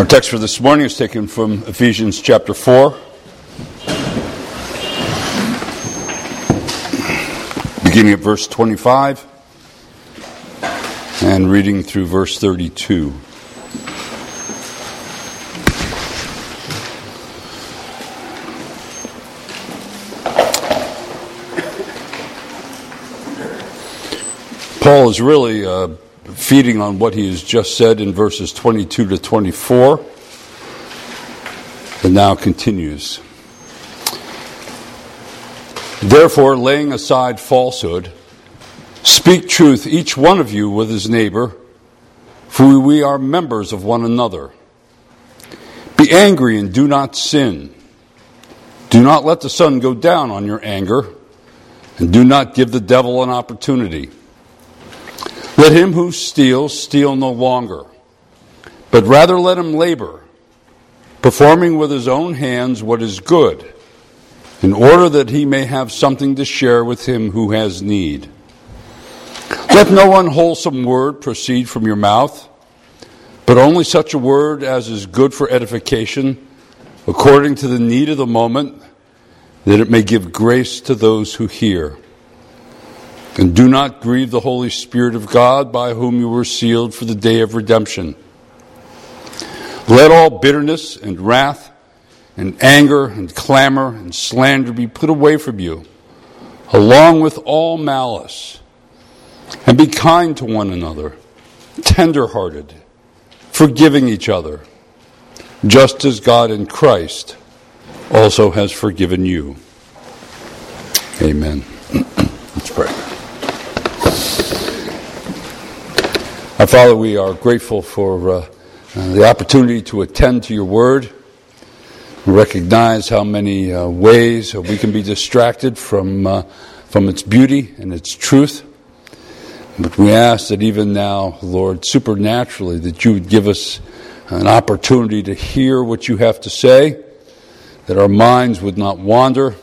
Our text for this morning is taken from Ephesians chapter 4, beginning at verse 25 and reading through verse 32. Paul is really uh, feeding on what he has just said in verses 22 to 24, and now continues. Therefore, laying aside falsehood, speak truth, each one of you with his neighbor, for we are members of one another. Be angry and do not sin. Do not let the sun go down on your anger, and do not give the devil an opportunity. Let him who steals steal no longer, but rather let him labor, performing with his own hands what is good, in order that he may have something to share with him who has need. Let no unwholesome word proceed from your mouth, but only such a word as is good for edification, according to the need of the moment, that it may give grace to those who hear. And do not grieve the Holy Spirit of God, by whom you were sealed for the day of redemption. Let all bitterness and wrath and anger and clamor and slander be put away from you, along with all malice. And be kind to one another, tender-hearted, forgiving each other, just as God in Christ also has forgiven you. Amen. Let's pray. Our Father, we are grateful for uh, uh, the opportunity to attend to your word. We recognize how many uh, ways we can be distracted from, uh, from its beauty and its truth. But we ask that even now, Lord, supernaturally, that you would give us an opportunity to hear what you have to say, that our minds would not wander,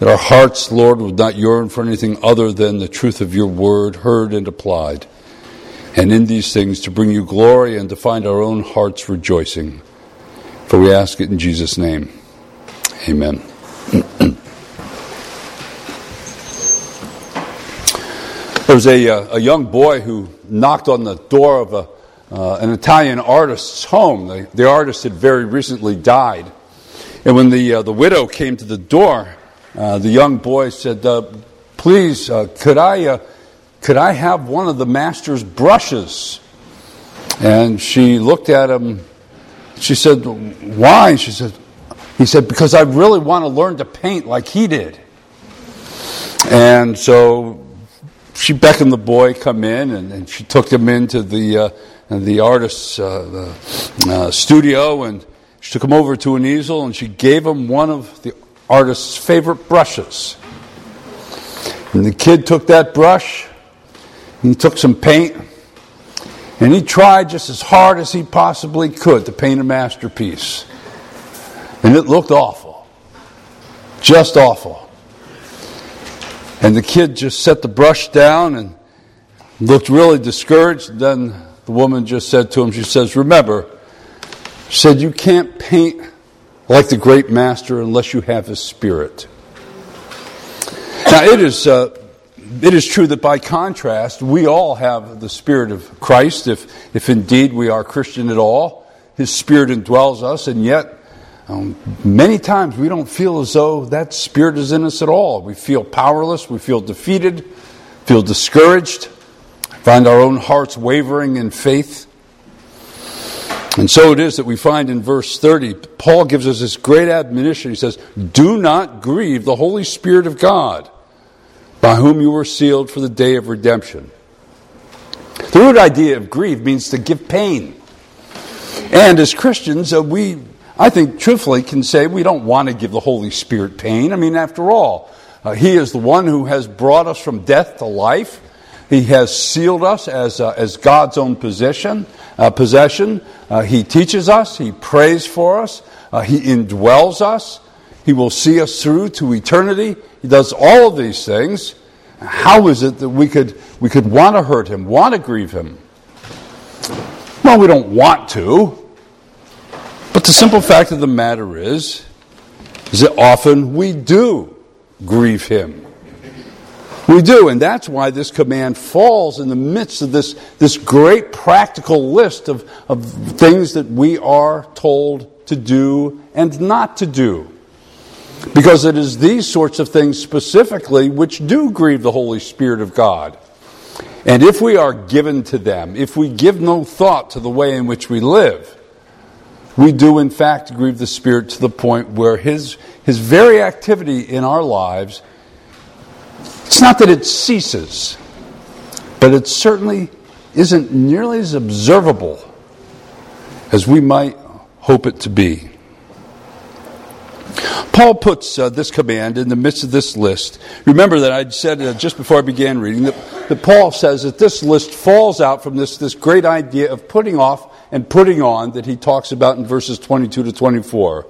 that our hearts, Lord, would not yearn for anything other than the truth of your word heard and applied and in these things to bring you glory and to find our own hearts rejoicing. For we ask it in Jesus' name. Amen. there was a, uh, a young boy who knocked on the door of a, uh, an Italian artist's home. The, the, artist had very recently died. And when the, uh, the widow came to the door, uh, the young boy said, uh, Please, uh, could I could I have one of the master's brushes? And she looked at him. She said, Why? She said, He said, Because I really want to learn to paint like he did. And so she beckoned the boy come in, and, and she took him into the uh, the artist's uh, uh, studio, and she took him over to an easel, and she gave him one of the artist's favorite brushes. And the kid took that brush, he took some paint and he tried just as hard as he possibly could to paint a masterpiece. And it looked awful. Just awful. And the kid just set the brush down and looked really discouraged. Then the woman just said to him, She says, Remember, she said, You can't paint like the great master unless you have his spirit. Now, it is. Uh, it is true that by contrast, we all have the Spirit of Christ, if, if indeed we are Christian at all. His Spirit indwells us, and yet, um, many times we don't feel as though that Spirit is in us at all. We feel powerless, we feel defeated, feel discouraged, find our own hearts wavering in faith. And so it is that we find in verse 30, Paul gives us this great admonition. He says, Do not grieve the Holy Spirit of God by whom you were sealed for the day of redemption. The root idea of grief means to give pain. And as Christians, uh, we, I think, truthfully can say we don't want to give the Holy Spirit pain. I mean, after all, uh, He is the one who has brought us from death to life. He has sealed us as, uh, as God's own possession. Uh, possession. Uh, he teaches us. He prays for us. Uh, he indwells us. He will see us through to eternity. He does all of these things. How is it that we could, we could want to hurt him, want to grieve him? Well, we don't want to. But the simple fact of the matter is, is that often we do grieve him. We do, and that's why this command falls in the midst of this, this great practical list of, of things that we are told to do and not to do. Because it is these sorts of things specifically which do grieve the Holy Spirit of God. And if we are given to them, if we give no thought to the way in which we live, we do in fact grieve the Spirit to the point where His, His very activity in our lives it's not that it ceases, but it certainly isn't nearly as observable as we might hope it to be. Paul puts uh, this command in the midst of this list. Remember that I said uh, just before I began reading that, that Paul says that this list falls out from this, this great idea of putting off and putting on that he talks about in verses 22 to 24.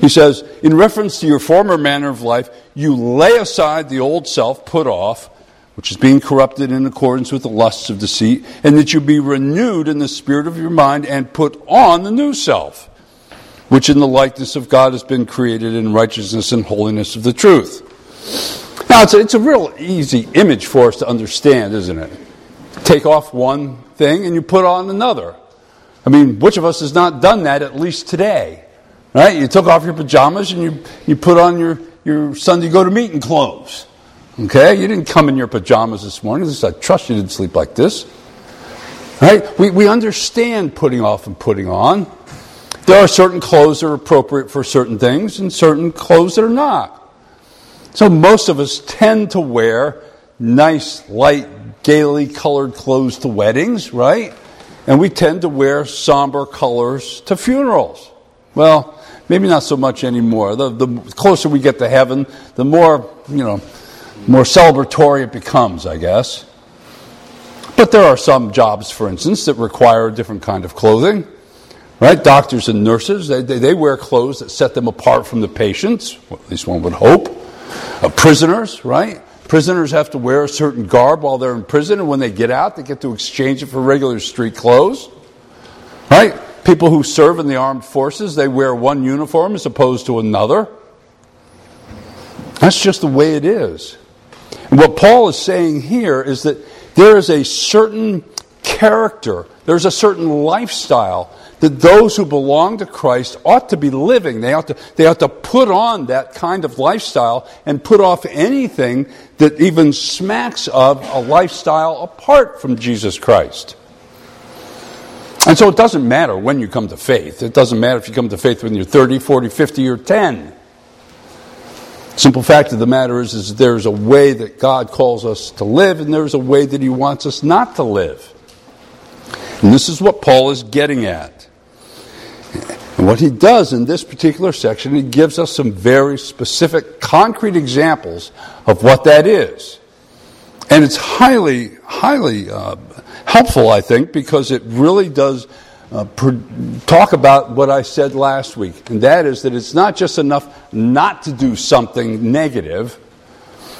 He says, in reference to your former manner of life, you lay aside the old self, put off, which is being corrupted in accordance with the lusts of deceit, and that you be renewed in the spirit of your mind and put on the new self, which in the likeness of God has been created in righteousness and holiness of the truth. Now, it's a, it's a real easy image for us to understand, isn't it? Take off one thing and you put on another. I mean, which of us has not done that at least today? Right? You took off your pajamas and you, you put on your, your Sunday go to meeting clothes. Okay? You didn't come in your pajamas this morning. I trust you didn't sleep like this. Right? We, we understand putting off and putting on. There are certain clothes that are appropriate for certain things and certain clothes that are not. So most of us tend to wear nice, light, gaily colored clothes to weddings, right? And we tend to wear somber colors to funerals. Well, Maybe not so much anymore. The, the closer we get to heaven, the more, you know, more celebratory it becomes, I guess. But there are some jobs, for instance, that require a different kind of clothing. Right? Doctors and nurses, they, they, they wear clothes that set them apart from the patients, well, at least one would hope. Uh, prisoners, right? Prisoners have to wear a certain garb while they're in prison, and when they get out, they get to exchange it for regular street clothes. Right? People who serve in the armed forces, they wear one uniform as opposed to another. That's just the way it is. And what Paul is saying here is that there is a certain character, there's a certain lifestyle that those who belong to Christ ought to be living. They ought to, they ought to put on that kind of lifestyle and put off anything that even smacks of a lifestyle apart from Jesus Christ. And so it doesn't matter when you come to faith. It doesn't matter if you come to faith when you're 30, 40, 50, or 10. Simple fact of the matter is, is there's a way that God calls us to live, and there's a way that He wants us not to live. And this is what Paul is getting at. And what he does in this particular section, he gives us some very specific, concrete examples of what that is. And it's highly, highly uh, helpful, I think, because it really does uh, talk about what I said last week, and that is that it's not just enough not to do something negative,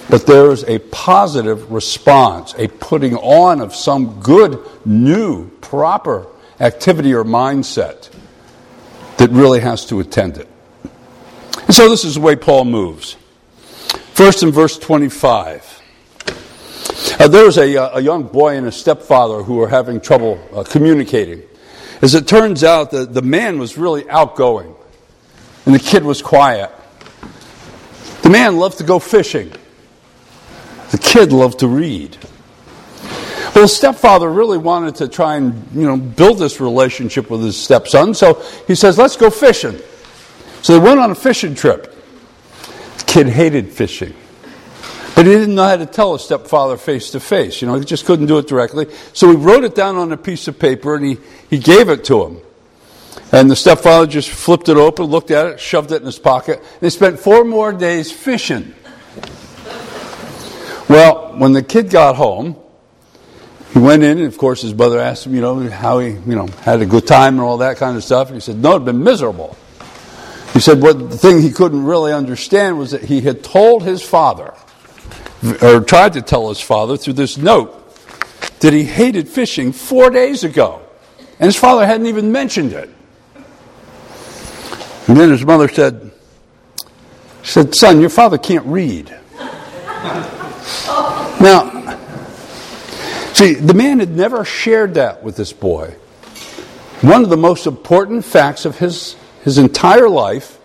but there is a positive response, a putting on of some good, new, proper activity or mindset that really has to attend it. And so this is the way Paul moves. First in verse 25. Uh, there was a, uh, a, young boy and a stepfather who were having trouble uh, communicating. As it turns out, the, the man was really outgoing, and the kid was quiet. The man loved to go fishing, the kid loved to read. Well, the stepfather really wanted to try and you know build this relationship with his stepson, so he says, "Let's go fishing." So they went on a fishing trip. Kid hated fishing. But he didn't know how to tell his stepfather face to face. You know, he just couldn't do it directly. So he wrote it down on a piece of paper and he, he gave it to him. And the stepfather just flipped it open, looked at it, shoved it in his pocket. And they spent four more days fishing. Well, when the kid got home, he went in, and of course, his brother asked him, you know, how he, you know, had a good time and all that kind of stuff. And he said, no, it'd been miserable. He said, what the thing he couldn't really understand was that he had told his father or tried to tell his father through this note that he hated fishing four days ago. And his father hadn't even mentioned it. And then his mother said, said, Son, your father can't read. now, see, the man had never shared that with this boy. One of the most important facts of his, his entire life,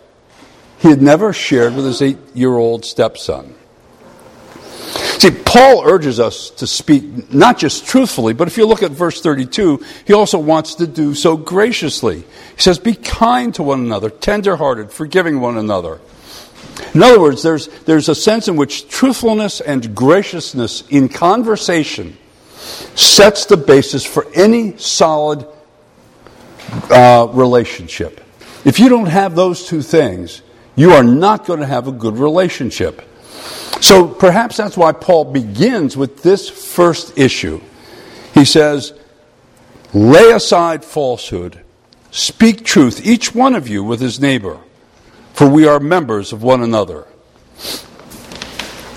he had never shared with his eight year old stepson. See, Paul urges us to speak not just truthfully, but if you look at verse 32, he also wants to do so graciously. He says, Be kind to one another, tenderhearted, forgiving one another. In other words, there's, there's a sense in which truthfulness and graciousness in conversation sets the basis for any solid uh, relationship. If you don't have those two things, you are not going to have a good relationship. So perhaps that's why Paul begins with this first issue. He says, Lay aside falsehood, speak truth, each one of you with his neighbor, for we are members of one another.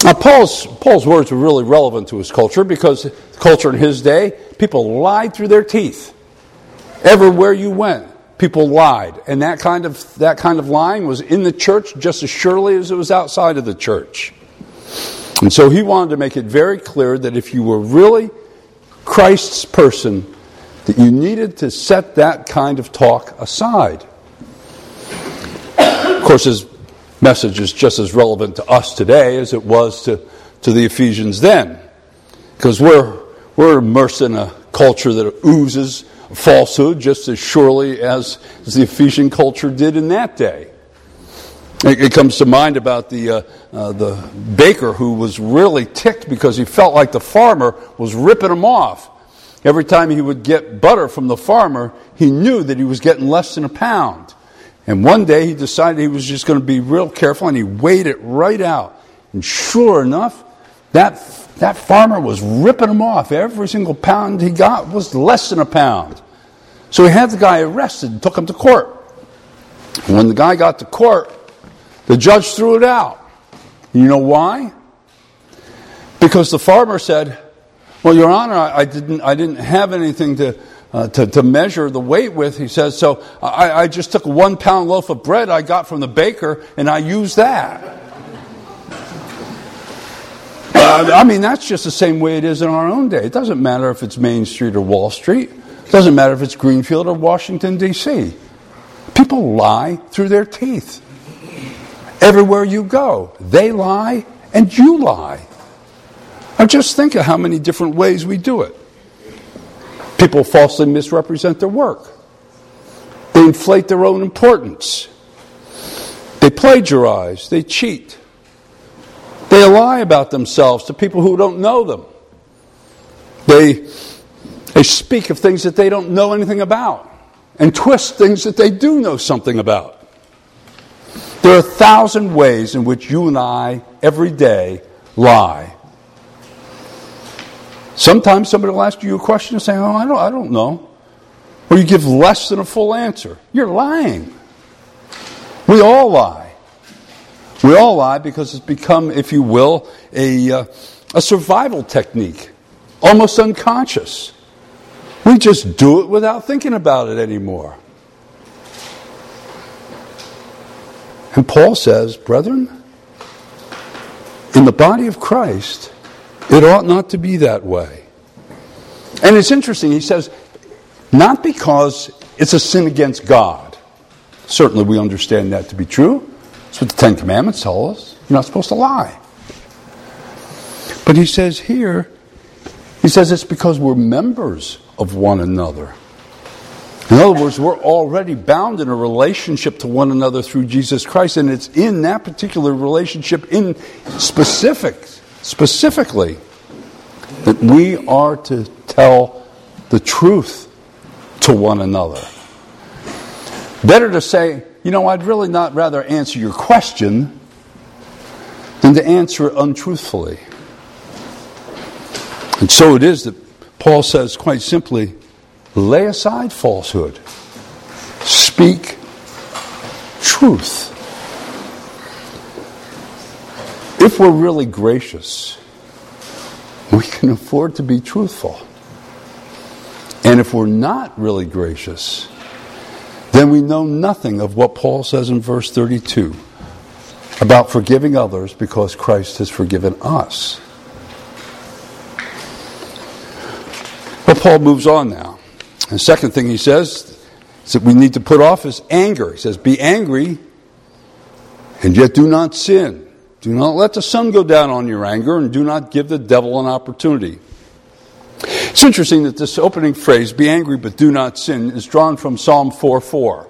Now, Paul's, Paul's words were really relevant to his culture because culture in his day, people lied through their teeth. Everywhere you went, people lied. And that kind of, that kind of lying was in the church just as surely as it was outside of the church. And so he wanted to make it very clear that if you were really Christ's person, that you needed to set that kind of talk aside. Of course, his message is just as relevant to us today as it was to, to the Ephesians then. Because we're, we're immersed in a culture that oozes falsehood just as surely as, as the Ephesian culture did in that day. It, it comes to mind about the, uh, uh, the baker who was really ticked because he felt like the farmer was ripping him off. Every time he would get butter from the farmer, he knew that he was getting less than a pound. And one day he decided he was just going to be real careful and he weighed it right out. And sure enough, that, that farmer was ripping him off. Every single pound he got was less than a pound. So he had the guy arrested and took him to court. When the guy got to court, the judge threw it out. You know why? Because the farmer said, Well, Your Honor, I, I didn't, I didn't have anything to, uh, to, to, measure the weight with. He says, So I, I just took a one pound loaf of bread I got from the baker and I used that. Uh, I mean, that's just the same way it is in our own day. It doesn't matter if it's Main Street or Wall Street. It doesn't matter if it's Greenfield or Washington, D.C. People lie through their teeth. Everywhere you go, they lie and you lie. Now just think of how many different ways we do it. People falsely misrepresent their work. They inflate their own importance. They plagiarize. They cheat. They lie about themselves to people who don't know them. They, they speak of things that they don't know anything about and twist things that they do know something about. There are a thousand ways in which you and I, every day, lie. Sometimes somebody will ask you a question and say, Oh, I don't, I don't know. Or you give less than a full answer. You're lying. We all lie. We all lie because it's become, if you will, a, uh, a survival technique, almost unconscious. We just do it without thinking about it anymore. And Paul says, Brethren, in the body of Christ, it ought not to be that way. And it's interesting, he says, not because it's a sin against God. Certainly, we understand that to be true. That's what the Ten Commandments tell us. You're not supposed to lie. But he says here, he says it's because we're members of one another. In other words, we're already bound in a relationship to one another through Jesus Christ, and it's in that particular relationship, in specific, specifically, that we are to tell the truth to one another. Better to say, you know, I'd really not rather answer your question than to answer it untruthfully. And so it is that Paul says quite simply, Lay aside falsehood. Speak truth. If we're really gracious, we can afford to be truthful. And if we're not really gracious, then we know nothing of what Paul says in verse 32 about forgiving others because Christ has forgiven us. But Paul moves on now. The second thing he says is that we need to put off is anger. He says, Be angry and yet do not sin. Do not let the sun go down on your anger and do not give the devil an opportunity. It's interesting that this opening phrase, be angry but do not sin, is drawn from Psalm 4 4.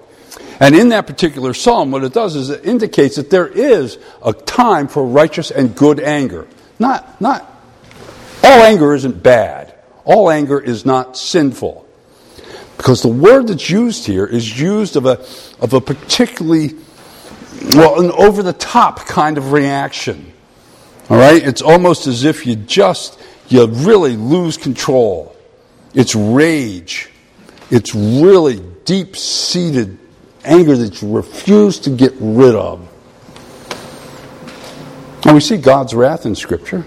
And in that particular psalm, what it does is it indicates that there is a time for righteous and good anger. Not, not, all anger isn't bad. All anger is not sinful. Because the word that's used here is used of a, of a particularly, well, an over the top kind of reaction. All right? It's almost as if you just, you really lose control. It's rage. It's really deep seated anger that you refuse to get rid of. And we see God's wrath in Scripture.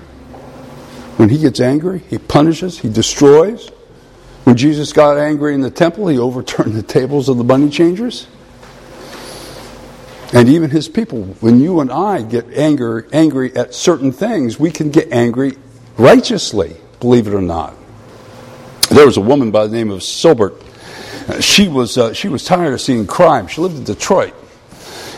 When he gets angry, he punishes, he destroys. When Jesus got angry in the temple, he overturned the tables of the money changers. And even his people, when you and I get anger, angry at certain things, we can get angry righteously, believe it or not. There was a woman by the name of Silbert. She was, uh, she was tired of seeing crime. She lived in Detroit.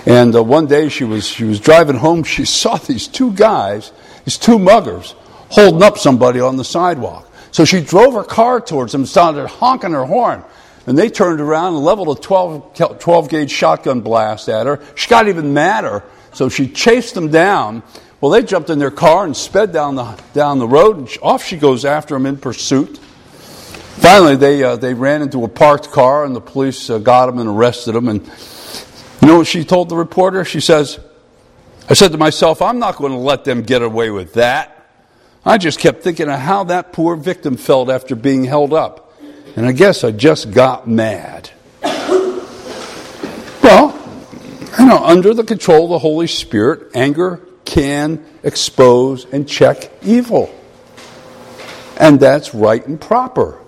And uh, one day she was, she was driving home. She saw these two guys, these two muggers, holding up somebody on the sidewalk. So she drove her car towards them, started honking her horn. And they turned around and leveled a 12, 12 gauge shotgun blast at her. She got even madder, so she chased them down. Well, they jumped in their car and sped down the, down the road, and off she goes after them in pursuit. Finally, they, uh, they ran into a parked car, and the police uh, got them and arrested them. And you know what she told the reporter? She says, I said to myself, I'm not going to let them get away with that. I just kept thinking of how that poor victim felt after being held up. And I guess I just got mad. Well, you know, under the control of the Holy Spirit, anger can expose and check evil. And that's right and proper.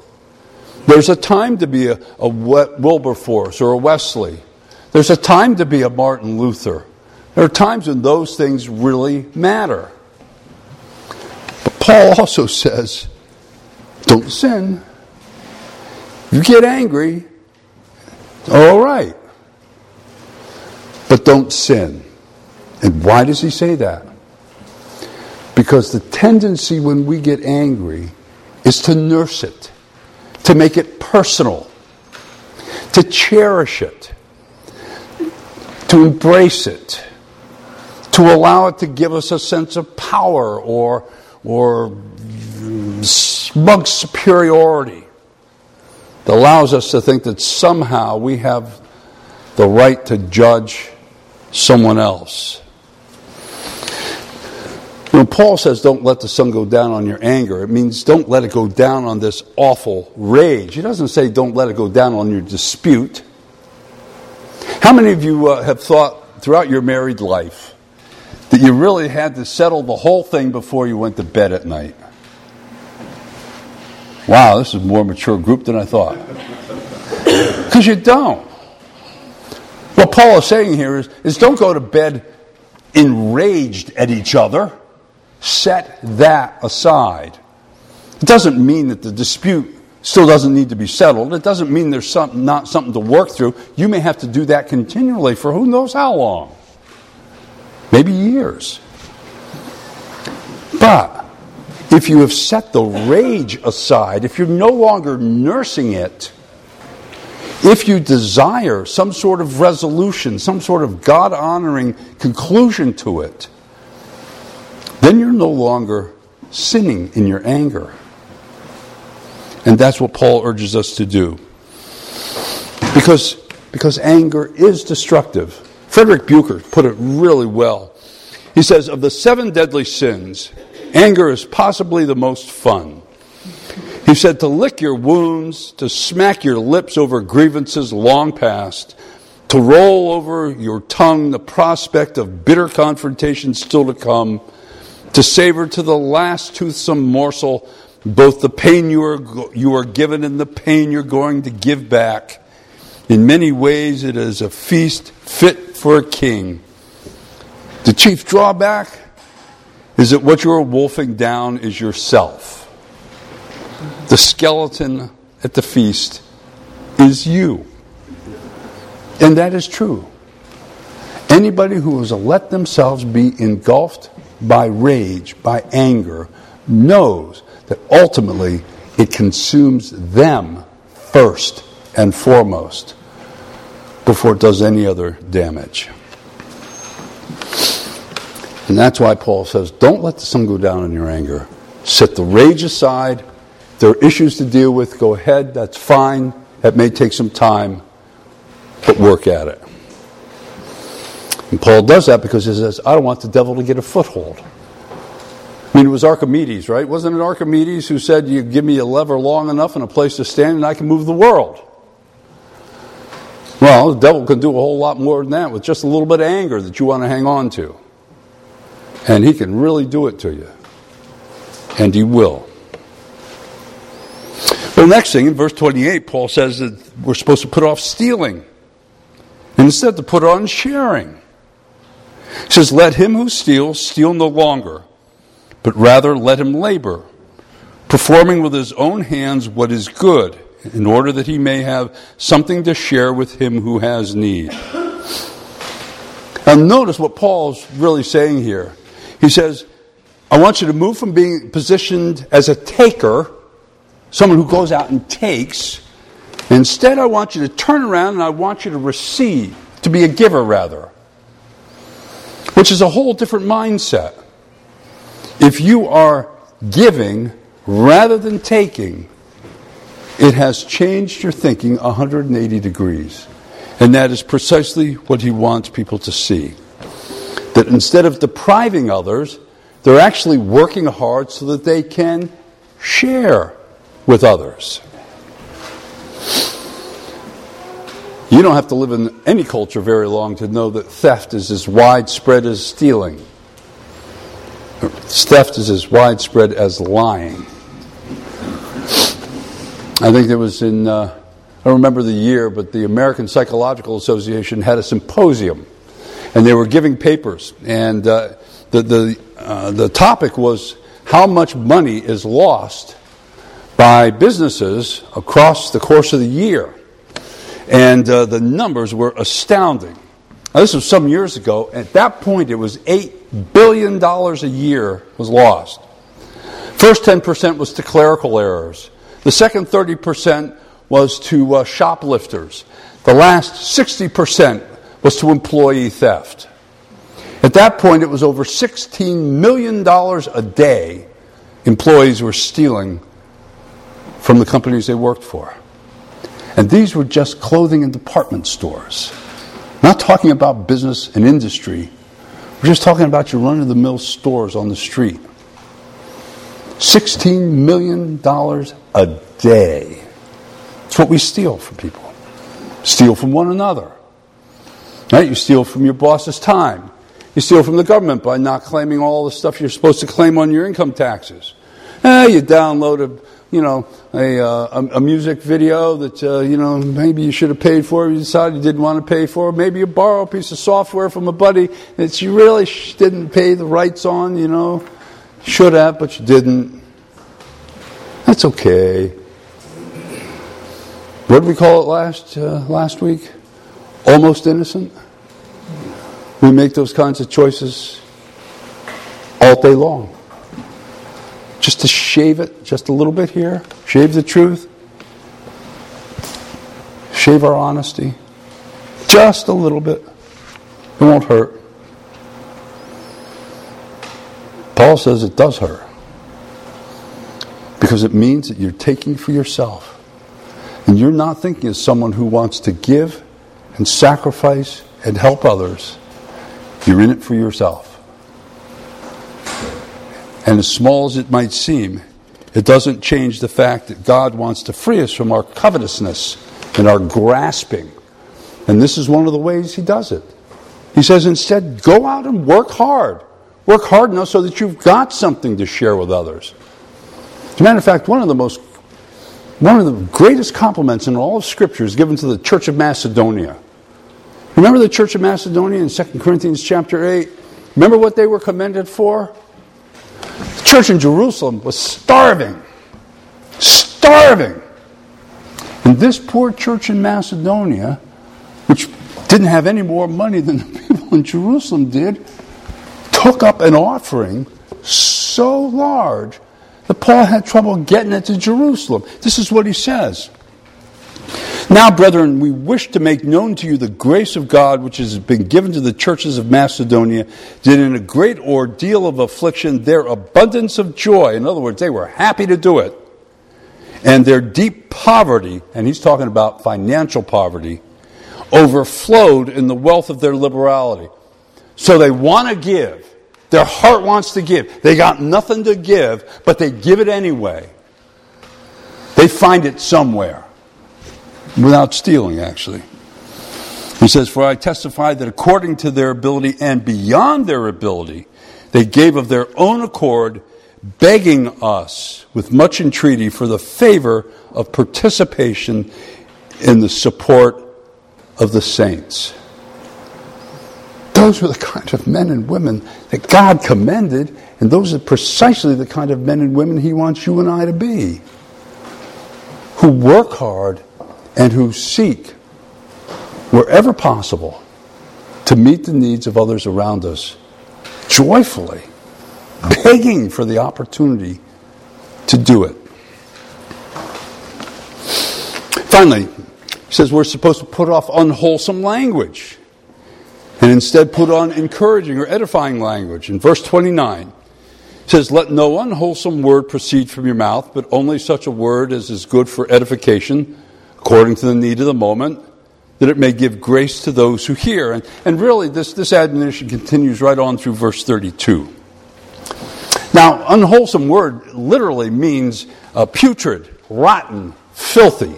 There's a time to be a, a Wilberforce or a Wesley. There's a time to be a Martin Luther. There are times when those things really matter. But Paul also says, don't sin. You get angry, all right. But don't sin. And why does he say that? Because the tendency when we get angry is to nurse it, to make it personal, to cherish it, to embrace it, to allow it to give us a sense of power or or mm, smug superiority that allows us to think that somehow we have the right to judge someone else. When Paul says, don't let the sun go down on your anger, it means don't let it go down on this awful rage. He doesn't say don't let it go down on your dispute. How many of you uh, have thought throughout your married life that you really had to settle the whole thing before you went to bed at night. Wow, this is a more mature group than I thought. Because you don't. What Paul is saying here is, is don't go to bed enraged at each other. Set that aside. It doesn't mean that the dispute still doesn't need to be settled. It doesn't mean there's some, not something to work through. You may have to do that continually for who knows how long maybe years. But if you have set the rage aside, if you're no longer nursing it, if you desire some sort of resolution, some sort of God honoring conclusion to it, then you're no longer sinning in your anger. And that's what Paul urges us to do. Because, because anger is destructive. Frederick Buechner put it really well. He says, Of the seven deadly sins, anger is possibly the most fun. He said, To lick your wounds, to smack your lips over grievances long past, to roll over your tongue the prospect of bitter confrontation still to come, to savor to the last toothsome morsel both the pain you are, you are given and the pain you're going to give back In many ways, it is a feast fit for a king. The chief drawback is that what you're wolfing down is yourself. The skeleton at the feast is you. And that is true. Anybody who has let themselves be engulfed by rage, by anger, knows that ultimately it consumes them first and foremost before it does any other damage. And that's why Paul says, don't let the sun go down in your anger. Set the rage aside. There are issues to deal with. Go ahead. That's fine. That may take some time, but work at it. And Paul does that because he says, I don't want the devil to get a foothold. I mean, it was Archimedes, right? Wasn't it Archimedes who said, You give me a lever long enough and a place to stand, and I can move the world? Well, the devil can do a whole lot more than that with just a little bit of anger that you want to hang on to. And he can really do it to you. And he will. The next thing, in verse 28, Paul says that we're supposed to put off stealing. And instead to put on sharing. He says, Let him who steals steal no longer but rather let him labor, performing with his own hands what is good, in order that he may have something to share with him who has need. Now, notice what Paul's really saying here. He says, I want you to move from being positioned as a taker, someone who goes out and takes. Instead, I want you to turn around and I want you to receive, to be a giver, rather, which is a whole different mindset. If you are giving rather than taking, it has changed your thinking 180 degrees. And that is precisely what he wants people to see. That instead of depriving others, they're actually working hard so that they can share with others. You don't have to live in any culture very long to know that theft is as widespread as stealing. Theft is as widespread as lying. I think there was in, uh, I don't remember the year, but the American Psychological Association had a symposium, and they were giving papers, and uh, the the uh, the topic was how much money is lost by businesses across the course of the year, and uh, the numbers were astounding. Now, this was some years ago. At that point, it was $8 billion a year was lost. First 10% was to clerical errors. The second 30% was to uh, shoplifters. The last 60% was to employee theft. At that point, it was over $16 million a day employees were stealing from the companies they worked for. And these were just clothing and department stores not talking about business and industry. We're just talking about your run of the mill stores on the street. $16 million a day. It's what we steal from people. Steal from one another. Right? You steal from your boss's time. You steal from the government by not claiming all the stuff you're supposed to claim on your income taxes. Eh, you download a you know, a, uh, a, music video that, uh, you know, maybe you should have paid for, you decided you didn't want to pay for, maybe you borrow a piece of software from a buddy that you really sh- didn't pay the rights on, you know, should have, but you didn't. That's okay. What did we call it last, uh, last week? Almost innocent? We make those kinds of choices all day long just to shave it just a little bit here, shave the truth, shave our honesty, just a little bit. It won't hurt. Paul says it does hurt because it means that you're taking for yourself. And you're not thinking as someone who wants to give and sacrifice and help others. You're in it for yourself. And as small as it might seem, it doesn't change the fact that God wants to free us from our covetousness and our grasping. And this is one of the ways He does it. He says, instead, go out and work hard. Work hard enough so that you've got something to share with others. As a matter of fact, one of the most one of the greatest compliments in all of Scripture is given to the church of Macedonia. Remember the church of Macedonia in 2 Corinthians chapter 8? Remember what they were commended for? The church in Jerusalem was starving. Starving. And this poor church in Macedonia, which didn't have any more money than the people in Jerusalem did, took up an offering so large that Paul had trouble getting it to Jerusalem. This is what he says. Now, brethren, we wish to make known to you the grace of God which has been given to the churches of Macedonia, that in a great ordeal of affliction, their abundance of joy, in other words, they were happy to do it, and their deep poverty, and he's talking about financial poverty, overflowed in the wealth of their liberality. So they want to give. Their heart wants to give. They got nothing to give, but they give it anyway. They find it somewhere without stealing, actually. He says, For I testify that according to their ability and beyond their ability, they gave of their own accord, begging us with much entreaty for the favor of participation in the support of the saints. Those were the kind of men and women that God commended, and those are precisely the kind of men and women He wants you and I to be. Who work hard and who seek, wherever possible, to meet the needs of others around us joyfully, begging for the opportunity to do it. Finally, he says we're supposed to put off unwholesome language and instead put on encouraging or edifying language. In verse 29, it says, Let no unwholesome word proceed from your mouth, but only such a word as is good for edification according to the need of the moment, that it may give grace to those who hear. And, and really, this, this admonition continues right on through verse 32. Now, unwholesome word literally means uh, putrid, rotten, filthy.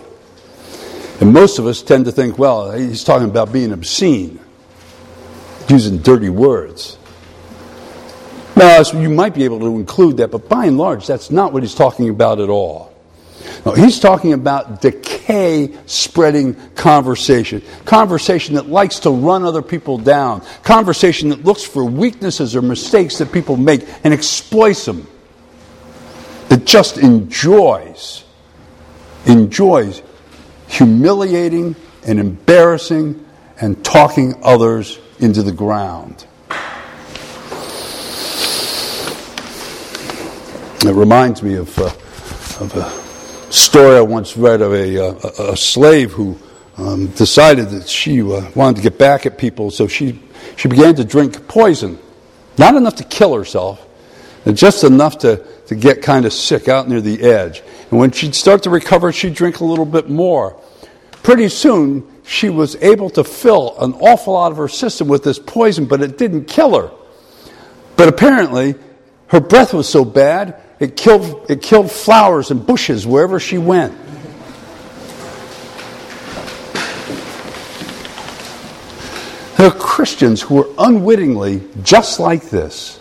And most of us tend to think, well, he's talking about being obscene, using dirty words. Now, you might be able to include that, but by and large, that's not what he's talking about at all. No, he's talking about decay spreading conversation. Conversation that likes to run other people down. Conversation that looks for weaknesses or mistakes that people make and exploits them. That just enjoys, enjoys humiliating and embarrassing and talking others into the ground. It reminds me of, uh, of a story I once read of a, a, a slave who um, decided that she uh, wanted to get back at people, so she, she began to drink poison. Not enough to kill herself, just enough to, to get kind of sick out near the edge. And when she'd start to recover, she'd drink a little bit more. Pretty soon, she was able to fill an awful lot of her system with this poison, but it didn't kill her. But apparently, her breath was so bad, it killed, it killed flowers and bushes wherever she went. There are Christians who are unwittingly just like this.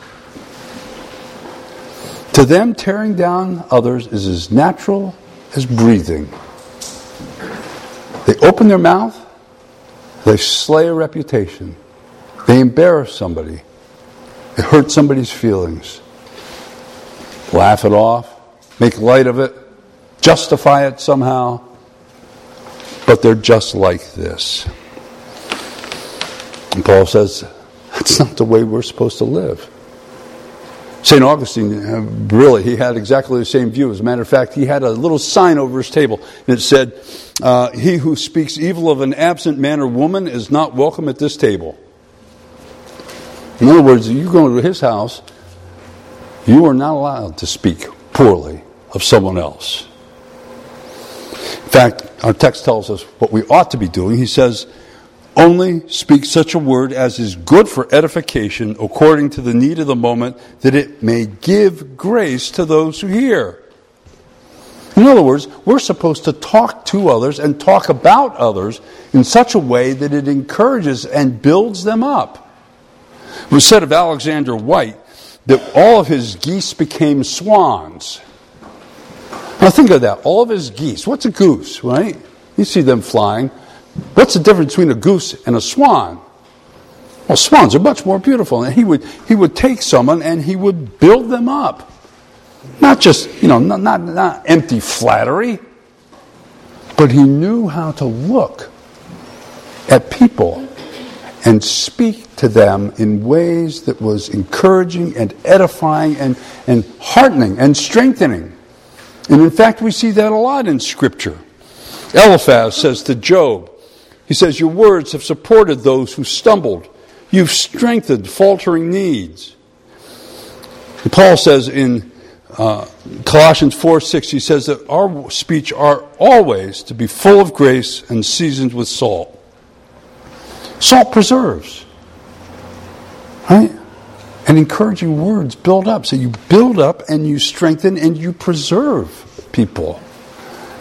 To them, tearing down others is as natural as breathing. They open their mouth, they slay a reputation, they embarrass somebody, they hurt somebody's feelings laugh it off, make light of it, justify it somehow. But they're just like this. And Paul says, that's not the way we're supposed to live. St. Augustine, uh, really, he had exactly the same view. As a matter of fact, he had a little sign over his table, and it said, uh, He who speaks evil of an absent man or woman is not welcome at this table. In other words, you go to his house, you are not allowed to speak poorly of someone else. In fact, our text tells us what we ought to be doing. He says, only speak such a word as is good for edification according to the need of the moment, that it may give grace to those who hear. In other words, we're supposed to talk to others and talk about others in such a way that it encourages and builds them up. It was said of Alexander Whyte that all of his geese became swans. Now think of that. All of his geese. What's a goose, right? You see them flying. What's the difference between a goose and a swan? Well, swans are much more beautiful. And he would, he would take someone and he would build them up. Not just, you know, not, not, not empty flattery, but he knew how to look at people and speak to them in ways that was encouraging and edifying and, and heartening and strengthening. And in fact, we see that a lot in Scripture. Eliphaz says to Job, he says, Your words have supported those who stumbled. You've strengthened faltering needs. Paul says in uh, Colossians 4 6, he says that our speech are always to be full of grace and seasoned with salt. Salt preserves, right? And encouraging words build up. So you build up and you strengthen and you preserve people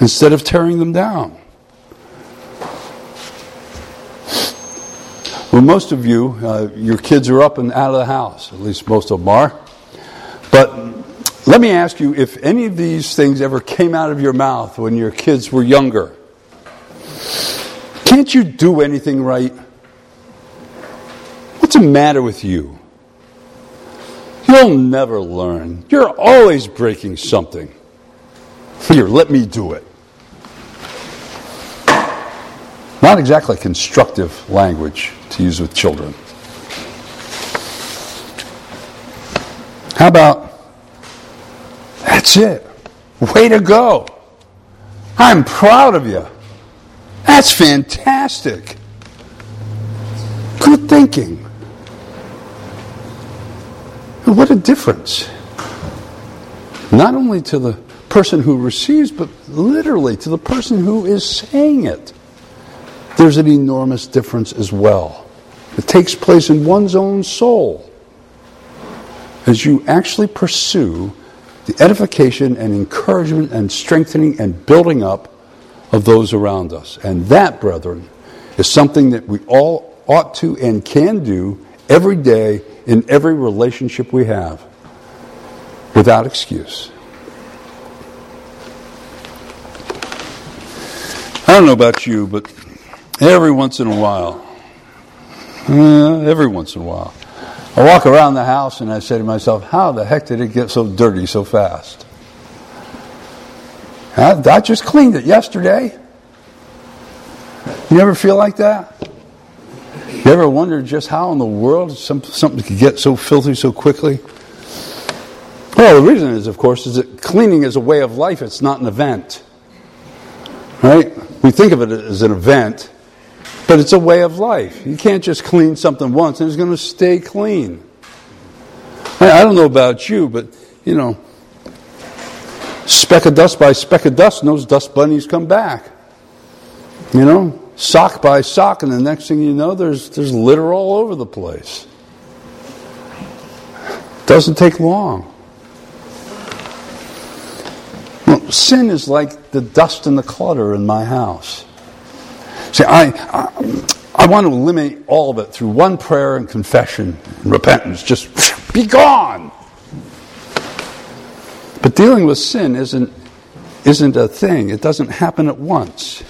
instead of tearing them down. Well, most of you, uh, your kids are up and out of the house. At least most of them are. But let me ask you if any of these things ever came out of your mouth when your kids were younger. Can't you do anything right? Matter with you? You'll never learn. You're always breaking something. Here, let me do it. Not exactly constructive language to use with children. How about, that's it. Way to go. I'm proud of you. That's fantastic. Good thinking. What a difference. Not only to the person who receives, but literally to the person who is saying it. There's an enormous difference as well. It takes place in one's own soul as you actually pursue the edification and encouragement and strengthening and building up of those around us. And that, brethren, is something that we all ought to and can do every day in every relationship we have without excuse. I don't know about you, but every once in a while, uh, every once in a while. I walk around the house and I say to myself, how the heck did it get so dirty so fast? I, I just cleaned it yesterday. You ever feel like that? You ever wonder just how in the world some, something could get so filthy so quickly? Well, the reason is, of course, is that cleaning is a way of life. It's not an event. Right? We think of it as an event, but it's a way of life. You can't just clean something once and it's going to stay clean. I don't know about you, but, you know, speck of dust by speck of dust, and those dust bunnies come back. You know, sock by sock, and the next thing you know, there's, there's litter all over the place. Doesn't take long. Well, sin is like the dust and the clutter in my house. See, I, I, I want to eliminate all of it through one prayer and confession and repentance. Just be gone. But dealing with sin isn't, isn't a thing, it doesn't happen at once.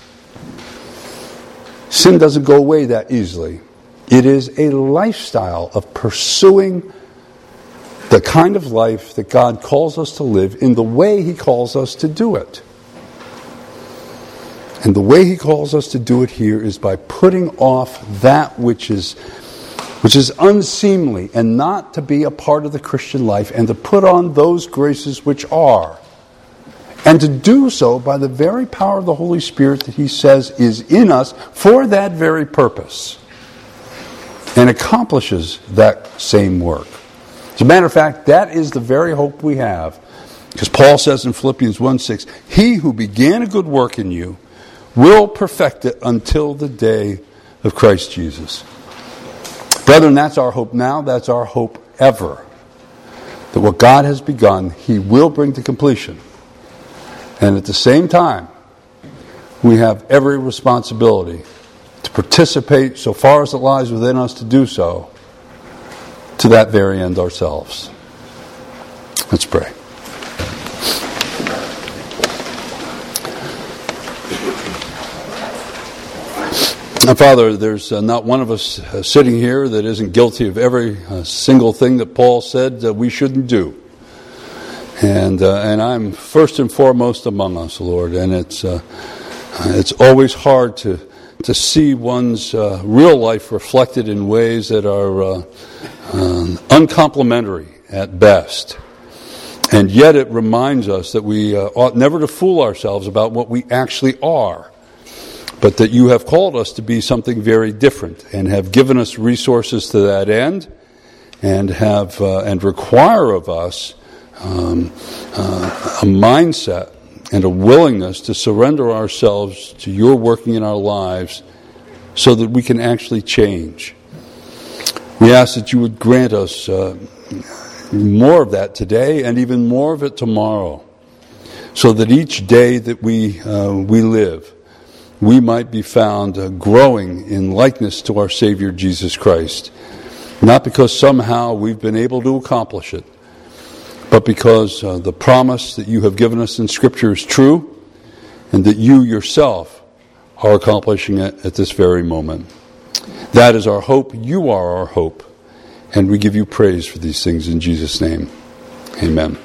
Sin doesn't go away that easily. It is a lifestyle of pursuing the kind of life that God calls us to live in the way He calls us to do it. And the way he calls us to do it here is by putting off that which is which is unseemly and not to be a part of the Christian life and to put on those graces which are. And to do so by the very power of the Holy Spirit that he says is in us for that very purpose and accomplishes that same work. As a matter of fact, that is the very hope we have. Because Paul says in Philippians 1 6, He who began a good work in you will perfect it until the day of Christ Jesus. Brethren, that's our hope now, that's our hope ever. That what God has begun, He will bring to completion. And at the same time, we have every responsibility to participate, so far as it lies within us to do so, to that very end ourselves. Let's pray. Now, Father, there's uh, not one of us uh, sitting here that isn't guilty of every uh, single thing that Paul said that we shouldn't do. And, uh, and I'm first and foremost among us, Lord. And it's, uh, it's always hard to, to see one's real life reflected in ways that are uncomplimentary at best. And yet it reminds us that we ought never to fool ourselves about what we actually are but that you have called us to be something very different and have given us resources to that end and have uh, and require of us um, uh, a mindset and a willingness to surrender ourselves to your working in our lives so that we can actually change. We ask that you would grant us uh, more of that today and even more of it tomorrow so that each day that we, uh, we live we might be found uh, growing in likeness to our Savior Jesus Christ. Not because somehow we've been able to accomplish it, but because uh, the promise that you have given us in Scripture is true, and that you yourself are accomplishing it at this very moment. That is our hope. You are our hope. And we give you praise for these things in Jesus' name. Amen.